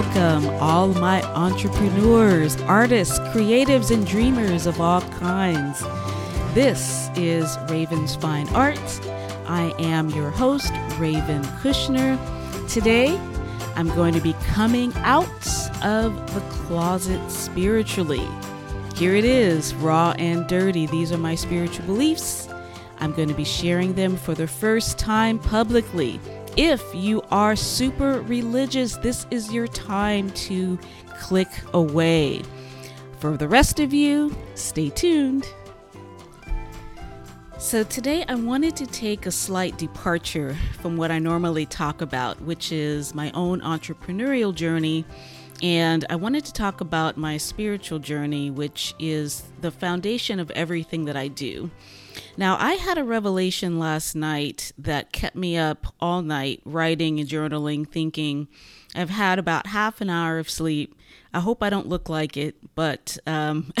welcome all my entrepreneurs, artists, creatives, and dreamers of all kinds. This is Raven's Fine Arts. I am your host, Raven Kushner. Today, I'm going to be coming out of the closet spiritually. Here it is, raw and dirty. These are my spiritual beliefs. I'm going to be sharing them for the first time publicly. If you are super religious, this is your time to click away. For the rest of you, stay tuned. So, today I wanted to take a slight departure from what I normally talk about, which is my own entrepreneurial journey. And I wanted to talk about my spiritual journey, which is the foundation of everything that I do. Now, I had a revelation last night that kept me up all night writing and journaling, thinking I've had about half an hour of sleep. I hope I don't look like it, but um,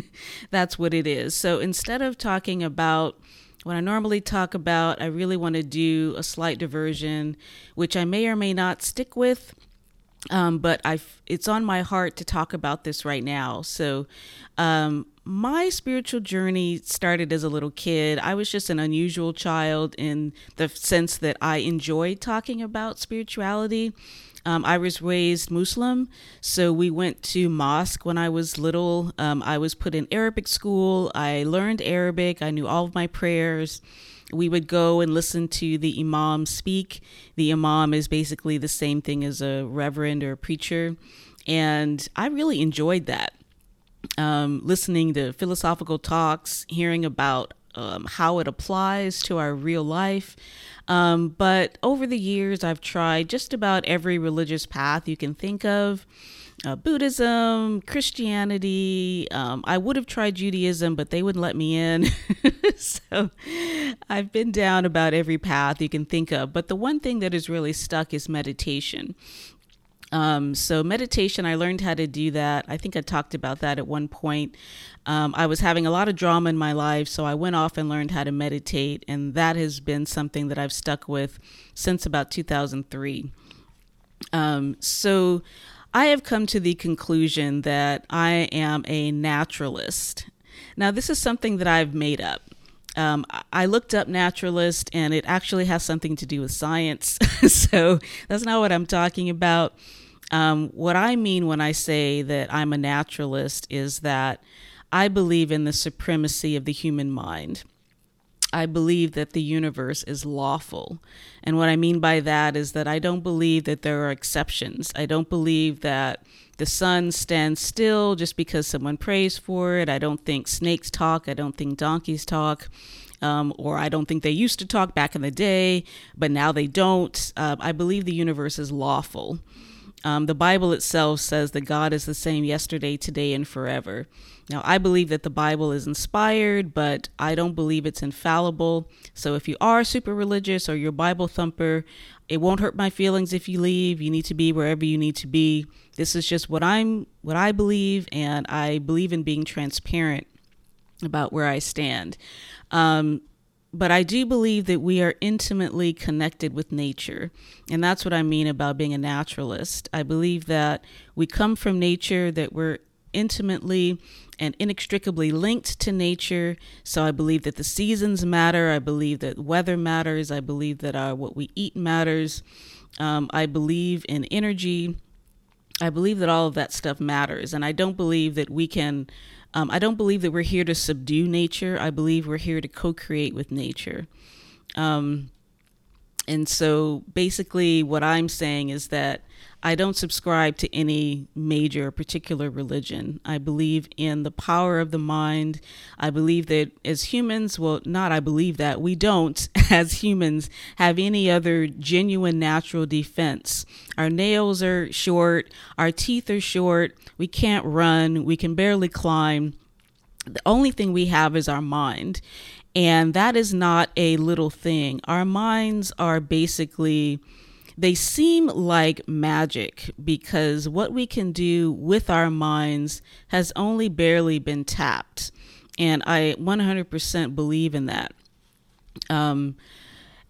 that's what it is. So instead of talking about what I normally talk about, I really want to do a slight diversion, which I may or may not stick with. Um, but I, it's on my heart to talk about this right now. So, um, my spiritual journey started as a little kid. I was just an unusual child in the sense that I enjoyed talking about spirituality. Um, I was raised Muslim, so we went to mosque when I was little. Um, I was put in Arabic school. I learned Arabic. I knew all of my prayers. We would go and listen to the imam speak. The imam is basically the same thing as a reverend or a preacher. And I really enjoyed that um, listening to philosophical talks, hearing about um, how it applies to our real life. Um, but over the years, I've tried just about every religious path you can think of. Uh, Buddhism, Christianity. Um, I would have tried Judaism, but they wouldn't let me in. so I've been down about every path you can think of. But the one thing that has really stuck is meditation. Um, so meditation, I learned how to do that. I think I talked about that at one point. Um, I was having a lot of drama in my life, so I went off and learned how to meditate, and that has been something that I've stuck with since about 2003. Um, so I have come to the conclusion that I am a naturalist. Now, this is something that I've made up. Um, I looked up naturalist and it actually has something to do with science. so that's not what I'm talking about. Um, what I mean when I say that I'm a naturalist is that I believe in the supremacy of the human mind. I believe that the universe is lawful. And what I mean by that is that I don't believe that there are exceptions. I don't believe that the sun stands still just because someone prays for it. I don't think snakes talk. I don't think donkeys talk. Um, or I don't think they used to talk back in the day, but now they don't. Uh, I believe the universe is lawful. Um, the Bible itself says that God is the same yesterday, today, and forever. Now, I believe that the Bible is inspired, but I don't believe it's infallible. So, if you are super religious or you're Bible thumper, it won't hurt my feelings if you leave. You need to be wherever you need to be. This is just what I'm, what I believe, and I believe in being transparent about where I stand. Um, but I do believe that we are intimately connected with nature. And that's what I mean about being a naturalist. I believe that we come from nature, that we're intimately and inextricably linked to nature. So I believe that the seasons matter. I believe that weather matters. I believe that our, what we eat matters. Um, I believe in energy. I believe that all of that stuff matters. And I don't believe that we can, um, I don't believe that we're here to subdue nature. I believe we're here to co create with nature. Um, and so basically, what I'm saying is that I don't subscribe to any major particular religion. I believe in the power of the mind. I believe that as humans, well, not I believe that, we don't, as humans, have any other genuine natural defense. Our nails are short, our teeth are short, we can't run, we can barely climb. The only thing we have is our mind. And that is not a little thing. Our minds are basically they seem like magic because what we can do with our minds has only barely been tapped. And I 100% believe in that. Um,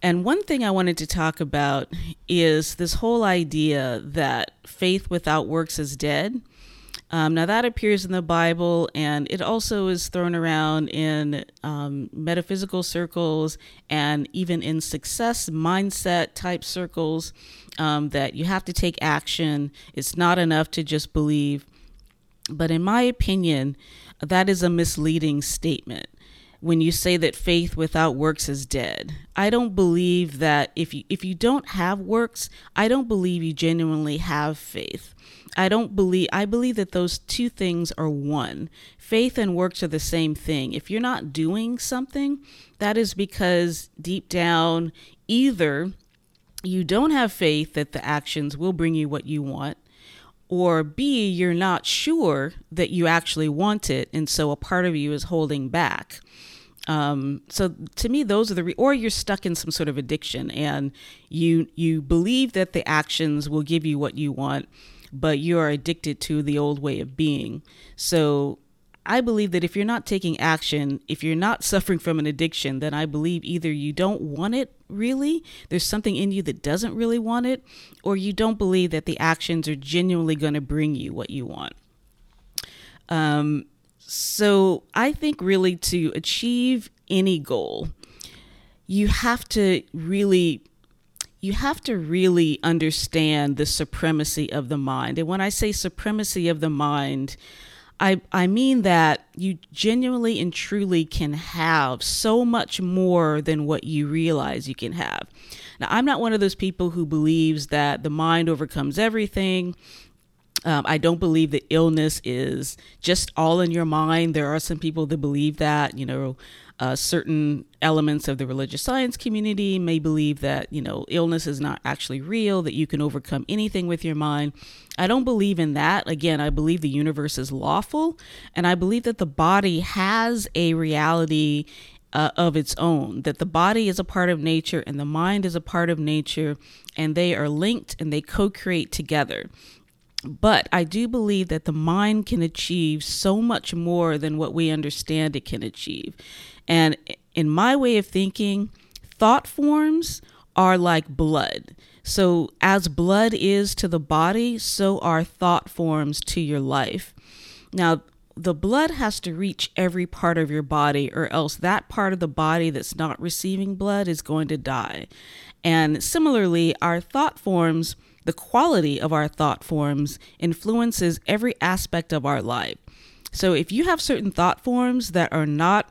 And one thing I wanted to talk about is this whole idea that faith without works is dead. Um, now, that appears in the Bible, and it also is thrown around in um, metaphysical circles and even in success mindset type circles um, that you have to take action. It's not enough to just believe. But in my opinion, that is a misleading statement when you say that faith without works is dead. I don't believe that if you if you don't have works, I don't believe you genuinely have faith. I don't believe I believe that those two things are one. Faith and works are the same thing. If you're not doing something, that is because deep down either you don't have faith that the actions will bring you what you want or B, you're not sure that you actually want it, and so a part of you is holding back. Um, so to me, those are the re- or you're stuck in some sort of addiction, and you you believe that the actions will give you what you want, but you are addicted to the old way of being. So I believe that if you're not taking action, if you're not suffering from an addiction, then I believe either you don't want it really, there's something in you that doesn't really want it, or you don't believe that the actions are genuinely going to bring you what you want. Um, so I think really to achieve any goal, you have to really you have to really understand the supremacy of the mind. And when I say supremacy of the mind, I, I mean that you genuinely and truly can have so much more than what you realize you can have. Now, I'm not one of those people who believes that the mind overcomes everything um, I don't believe that illness is just all in your mind. There are some people that believe that, you know, uh, certain elements of the religious science community may believe that, you know, illness is not actually real, that you can overcome anything with your mind. I don't believe in that. Again, I believe the universe is lawful, and I believe that the body has a reality uh, of its own, that the body is a part of nature and the mind is a part of nature, and they are linked and they co create together. But I do believe that the mind can achieve so much more than what we understand it can achieve. And in my way of thinking, thought forms are like blood. So, as blood is to the body, so are thought forms to your life. Now, the blood has to reach every part of your body, or else that part of the body that's not receiving blood is going to die. And similarly, our thought forms the quality of our thought forms influences every aspect of our life. So if you have certain thought forms that are not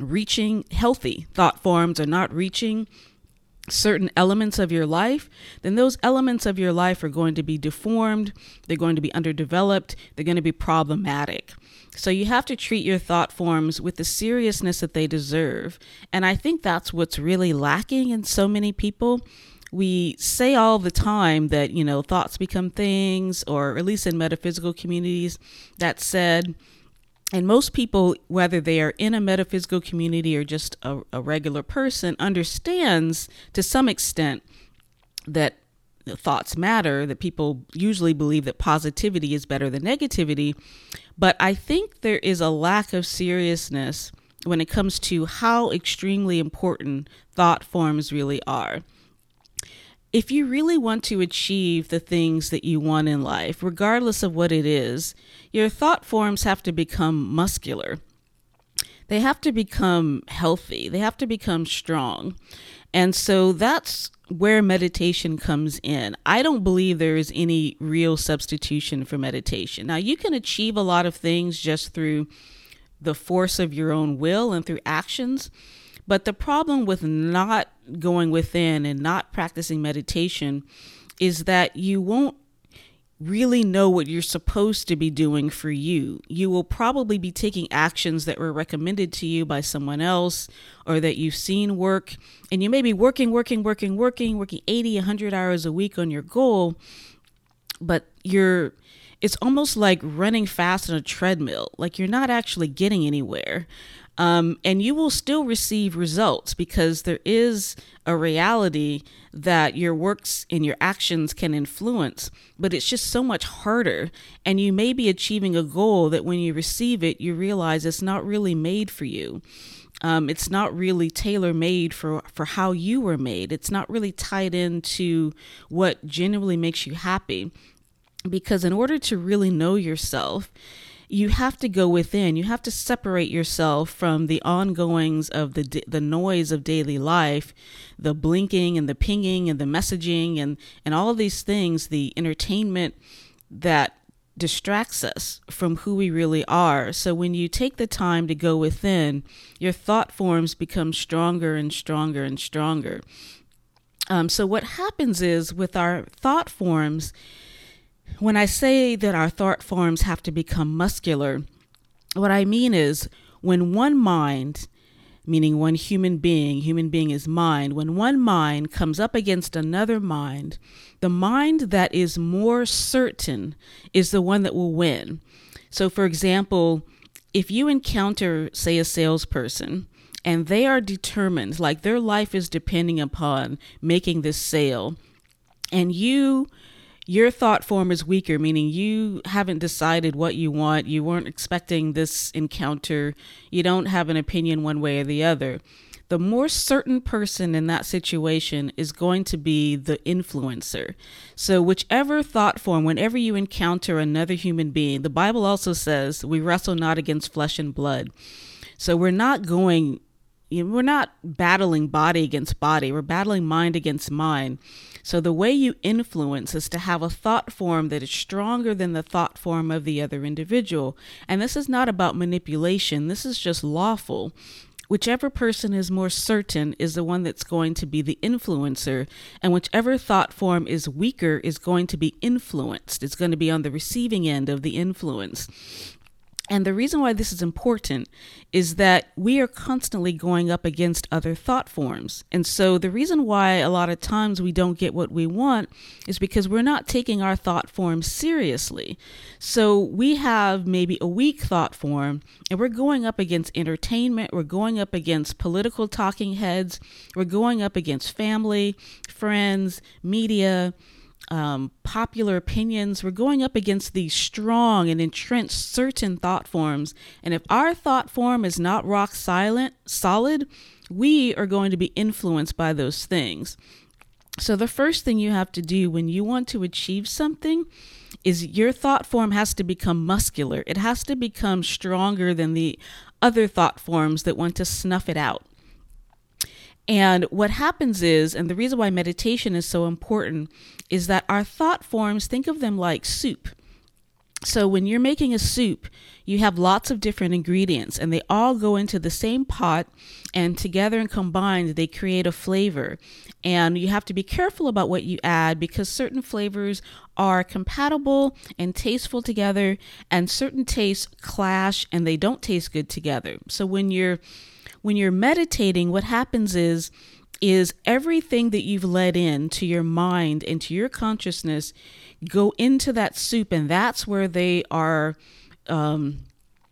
reaching healthy thought forms are not reaching certain elements of your life, then those elements of your life are going to be deformed, they're going to be underdeveloped, they're going to be problematic. So you have to treat your thought forms with the seriousness that they deserve. And I think that's what's really lacking in so many people we say all the time that you know thoughts become things or at least in metaphysical communities that said and most people whether they are in a metaphysical community or just a, a regular person understands to some extent that thoughts matter that people usually believe that positivity is better than negativity. But i think there is a lack of seriousness when it comes to how extremely important thought forms really are if you really want to achieve the things that you want in life, regardless of what it is, your thought forms have to become muscular. They have to become healthy. They have to become strong. And so that's where meditation comes in. I don't believe there is any real substitution for meditation. Now, you can achieve a lot of things just through the force of your own will and through actions. But the problem with not going within and not practicing meditation is that you won't really know what you're supposed to be doing for you. You will probably be taking actions that were recommended to you by someone else or that you've seen work. And you may be working, working, working, working, working 80, 100 hours a week on your goal, but you're. It's almost like running fast on a treadmill. Like you're not actually getting anywhere. Um, and you will still receive results because there is a reality that your works and your actions can influence, but it's just so much harder. And you may be achieving a goal that when you receive it, you realize it's not really made for you. um, it's not really tailor made for for how you were made. It's not really tied into what genuinely makes you happy, because in order to really know yourself, you have to go within. You have to separate yourself from the ongoings of the the noise of daily life, the blinking and the pinging and the messaging and and all these things, the entertainment that distracts us from who we really are. So when you take the time to go within, your thought forms become stronger and stronger and stronger. Um, so what happens is with our thought forms when I say that our thought forms have to become muscular, what I mean is when one mind, meaning one human being, human being is mind, when one mind comes up against another mind, the mind that is more certain is the one that will win. So, for example, if you encounter, say, a salesperson, and they are determined, like their life is depending upon making this sale, and you your thought form is weaker, meaning you haven't decided what you want. You weren't expecting this encounter. You don't have an opinion one way or the other. The more certain person in that situation is going to be the influencer. So, whichever thought form, whenever you encounter another human being, the Bible also says we wrestle not against flesh and blood. So, we're not going you know, we're not battling body against body, we're battling mind against mind. So, the way you influence is to have a thought form that is stronger than the thought form of the other individual. And this is not about manipulation, this is just lawful. Whichever person is more certain is the one that's going to be the influencer, and whichever thought form is weaker is going to be influenced. It's going to be on the receiving end of the influence. And the reason why this is important is that we are constantly going up against other thought forms. And so the reason why a lot of times we don't get what we want is because we're not taking our thought form seriously. So we have maybe a weak thought form and we're going up against entertainment, we're going up against political talking heads, we're going up against family, friends, media um, popular opinions. We're going up against these strong and entrenched certain thought forms. And if our thought form is not rock silent, solid, we are going to be influenced by those things. So, the first thing you have to do when you want to achieve something is your thought form has to become muscular. It has to become stronger than the other thought forms that want to snuff it out. And what happens is, and the reason why meditation is so important, is that our thought forms, think of them like soup. So when you're making a soup, you have lots of different ingredients and they all go into the same pot and together and combined they create a flavor. And you have to be careful about what you add because certain flavors are compatible and tasteful together and certain tastes clash and they don't taste good together. So when you're when you're meditating, what happens is is everything that you've let in to your mind and to your consciousness go into that soup and that's where they are um,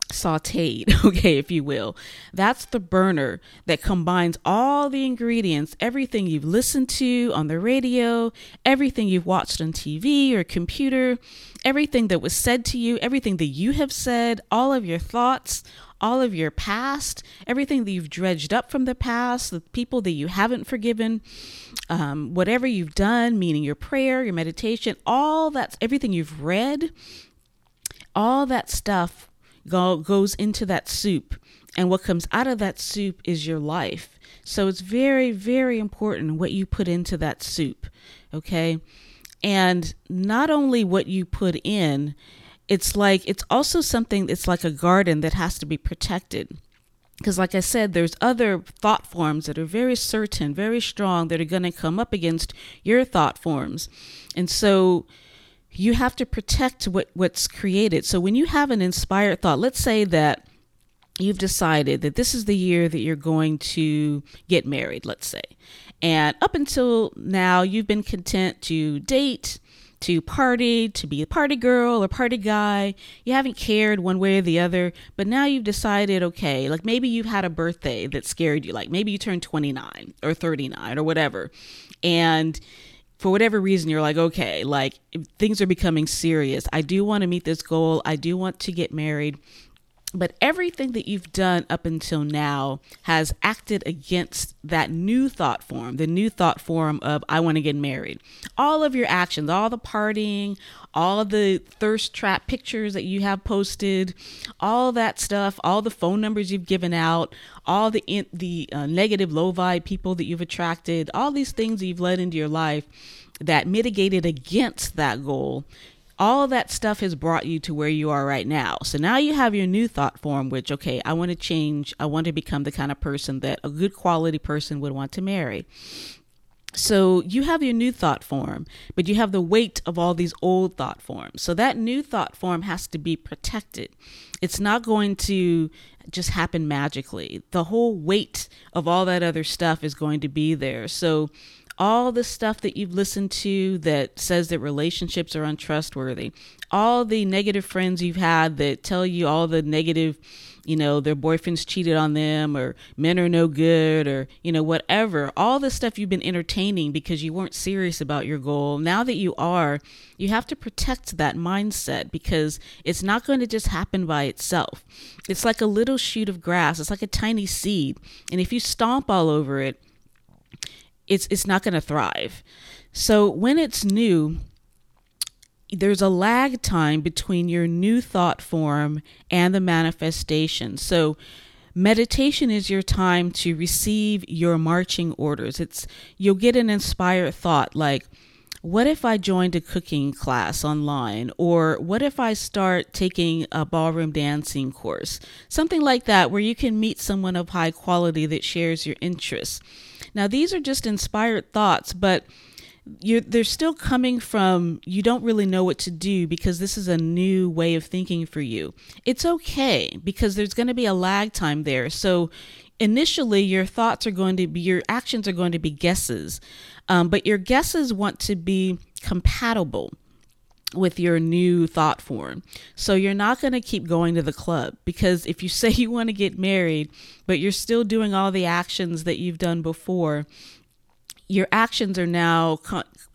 sauteed, okay, if you will. That's the burner that combines all the ingredients, everything you've listened to on the radio, everything you've watched on TV or computer, everything that was said to you, everything that you have said, all of your thoughts, all of your past, everything that you've dredged up from the past, the people that you haven't forgiven, um, whatever you've done, meaning your prayer, your meditation, all that's everything you've read, all that stuff go, goes into that soup. And what comes out of that soup is your life. So it's very, very important what you put into that soup. Okay. And not only what you put in, it's like it's also something it's like a garden that has to be protected because like i said there's other thought forms that are very certain very strong that are going to come up against your thought forms and so you have to protect what what's created so when you have an inspired thought let's say that you've decided that this is the year that you're going to get married let's say and up until now you've been content to date to party, to be a party girl or party guy. You haven't cared one way or the other, but now you've decided, okay, like maybe you've had a birthday that scared you, like maybe you turned 29 or 39 or whatever. And for whatever reason, you're like, okay, like things are becoming serious. I do want to meet this goal. I do want to get married. But everything that you've done up until now has acted against that new thought form, the new thought form of I want to get married. All of your actions, all the partying, all the thirst trap pictures that you have posted, all that stuff, all the phone numbers you've given out, all the in, the uh, negative low vibe people that you've attracted, all these things that you've led into your life that mitigated against that goal all that stuff has brought you to where you are right now. So now you have your new thought form, which, okay, I want to change. I want to become the kind of person that a good quality person would want to marry. So you have your new thought form, but you have the weight of all these old thought forms. So that new thought form has to be protected. It's not going to just happen magically. The whole weight of all that other stuff is going to be there. So all the stuff that you've listened to that says that relationships are untrustworthy, all the negative friends you've had that tell you all the negative, you know, their boyfriends cheated on them or men are no good or, you know, whatever, all the stuff you've been entertaining because you weren't serious about your goal. Now that you are, you have to protect that mindset because it's not going to just happen by itself. It's like a little shoot of grass, it's like a tiny seed. And if you stomp all over it, it's it's not going to thrive. So when it's new, there's a lag time between your new thought form and the manifestation. So meditation is your time to receive your marching orders. It's you'll get an inspired thought like what if I joined a cooking class online? Or what if I start taking a ballroom dancing course? Something like that, where you can meet someone of high quality that shares your interests. Now, these are just inspired thoughts, but you're, they're still coming from you don't really know what to do because this is a new way of thinking for you. It's okay because there's going to be a lag time there. So initially, your thoughts are going to be, your actions are going to be guesses, um, but your guesses want to be compatible with your new thought form. So you're not going to keep going to the club because if you say you want to get married, but you're still doing all the actions that you've done before, your actions are now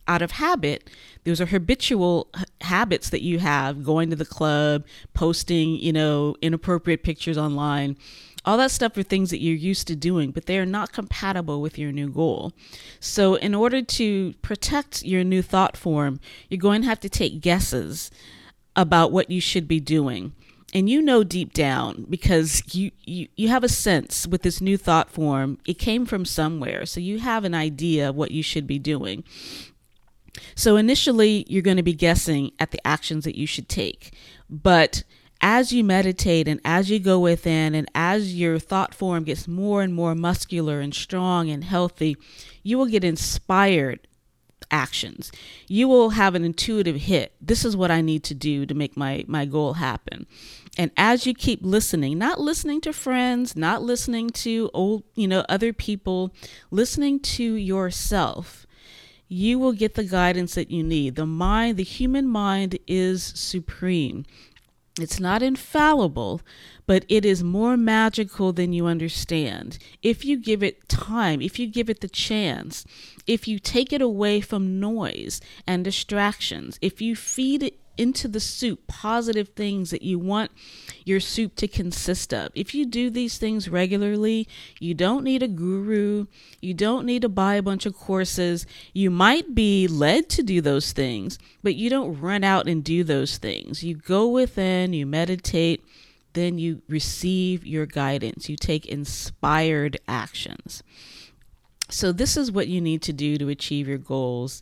out of habit. Those are habitual habits that you have going to the club, posting, you know, inappropriate pictures online all that stuff are things that you're used to doing, but they are not compatible with your new goal. So, in order to protect your new thought form, you're going to have to take guesses about what you should be doing. And you know deep down because you, you, you have a sense with this new thought form, it came from somewhere. So, you have an idea of what you should be doing. So, initially, you're going to be guessing at the actions that you should take. But as you meditate and as you go within and as your thought form gets more and more muscular and strong and healthy, you will get inspired actions. You will have an intuitive hit. This is what I need to do to make my my goal happen. And as you keep listening, not listening to friends, not listening to old, you know, other people, listening to yourself, you will get the guidance that you need. The mind, the human mind is supreme. It's not infallible, but it is more magical than you understand. If you give it time, if you give it the chance, if you take it away from noise and distractions, if you feed it into the soup positive things that you want your soup to consist of. If you do these things regularly, you don't need a guru, you don't need to buy a bunch of courses. You might be led to do those things, but you don't run out and do those things. You go within, you meditate, then you receive your guidance. You take inspired actions. So, this is what you need to do to achieve your goals.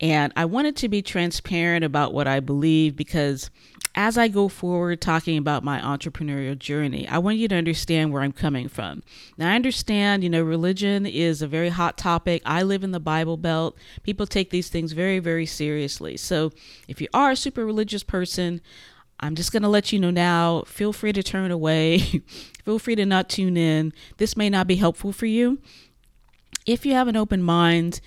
And I wanted to be transparent about what I believe because as I go forward talking about my entrepreneurial journey, I want you to understand where I'm coming from. Now, I understand, you know, religion is a very hot topic. I live in the Bible Belt. People take these things very, very seriously. So, if you are a super religious person, I'm just going to let you know now. Feel free to turn away. feel free to not tune in. This may not be helpful for you. If you have an open mind,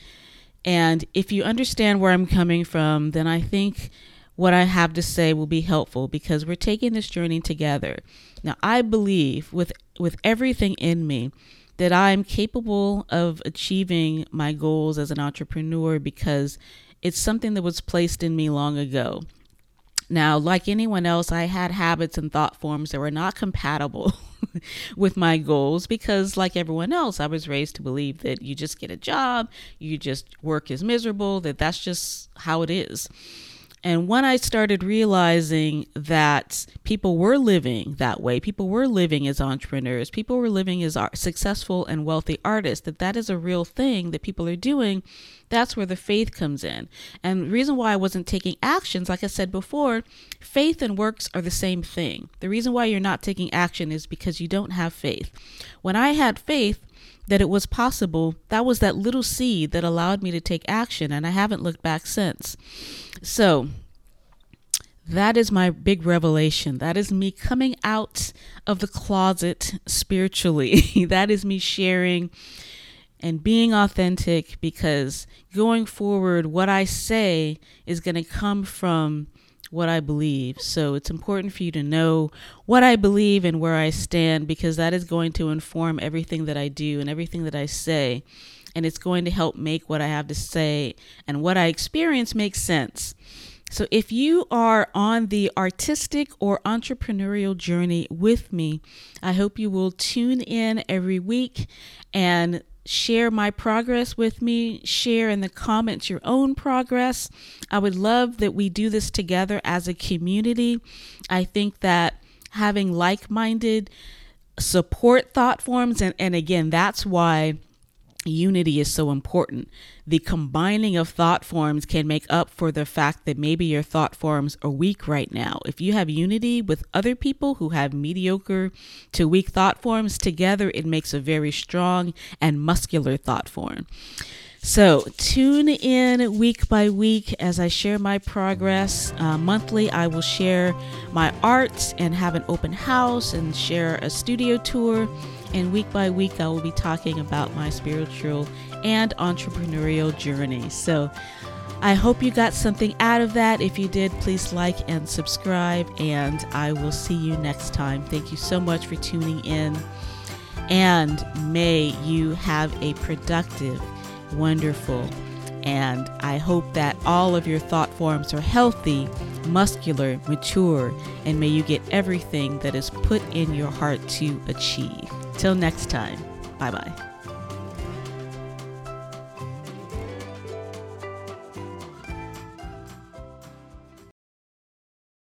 and if you understand where I'm coming from, then I think what I have to say will be helpful because we're taking this journey together. Now, I believe with with everything in me that I'm capable of achieving my goals as an entrepreneur because it's something that was placed in me long ago. Now, like anyone else, I had habits and thought forms that were not compatible with my goals because, like everyone else, I was raised to believe that you just get a job, you just work is miserable, that that's just how it is. And when I started realizing that people were living that way, people were living as entrepreneurs, people were living as successful and wealthy artists, that that is a real thing that people are doing, that's where the faith comes in. And the reason why I wasn't taking actions, like I said before, faith and works are the same thing. The reason why you're not taking action is because you don't have faith. When I had faith, that it was possible, that was that little seed that allowed me to take action, and I haven't looked back since. So, that is my big revelation. That is me coming out of the closet spiritually. that is me sharing and being authentic because going forward, what I say is going to come from what I believe. So it's important for you to know what I believe and where I stand because that is going to inform everything that I do and everything that I say. And it's going to help make what I have to say and what I experience make sense. So, if you are on the artistic or entrepreneurial journey with me, I hope you will tune in every week and share my progress with me, share in the comments your own progress. I would love that we do this together as a community. I think that having like minded support thought forms, and, and again, that's why unity is so important. The combining of thought forms can make up for the fact that maybe your thought forms are weak right now. If you have unity with other people who have mediocre to weak thought forms, together it makes a very strong and muscular thought form. So, tune in week by week as I share my progress. Uh, monthly, I will share my arts and have an open house and share a studio tour and week by week, I will be talking about my spiritual and entrepreneurial journey. So I hope you got something out of that. If you did, please like and subscribe, and I will see you next time. Thank you so much for tuning in, and may you have a productive, wonderful, and I hope that all of your thought forms are healthy, muscular, mature, and may you get everything that is put in your heart to achieve. Till next time, bye bye.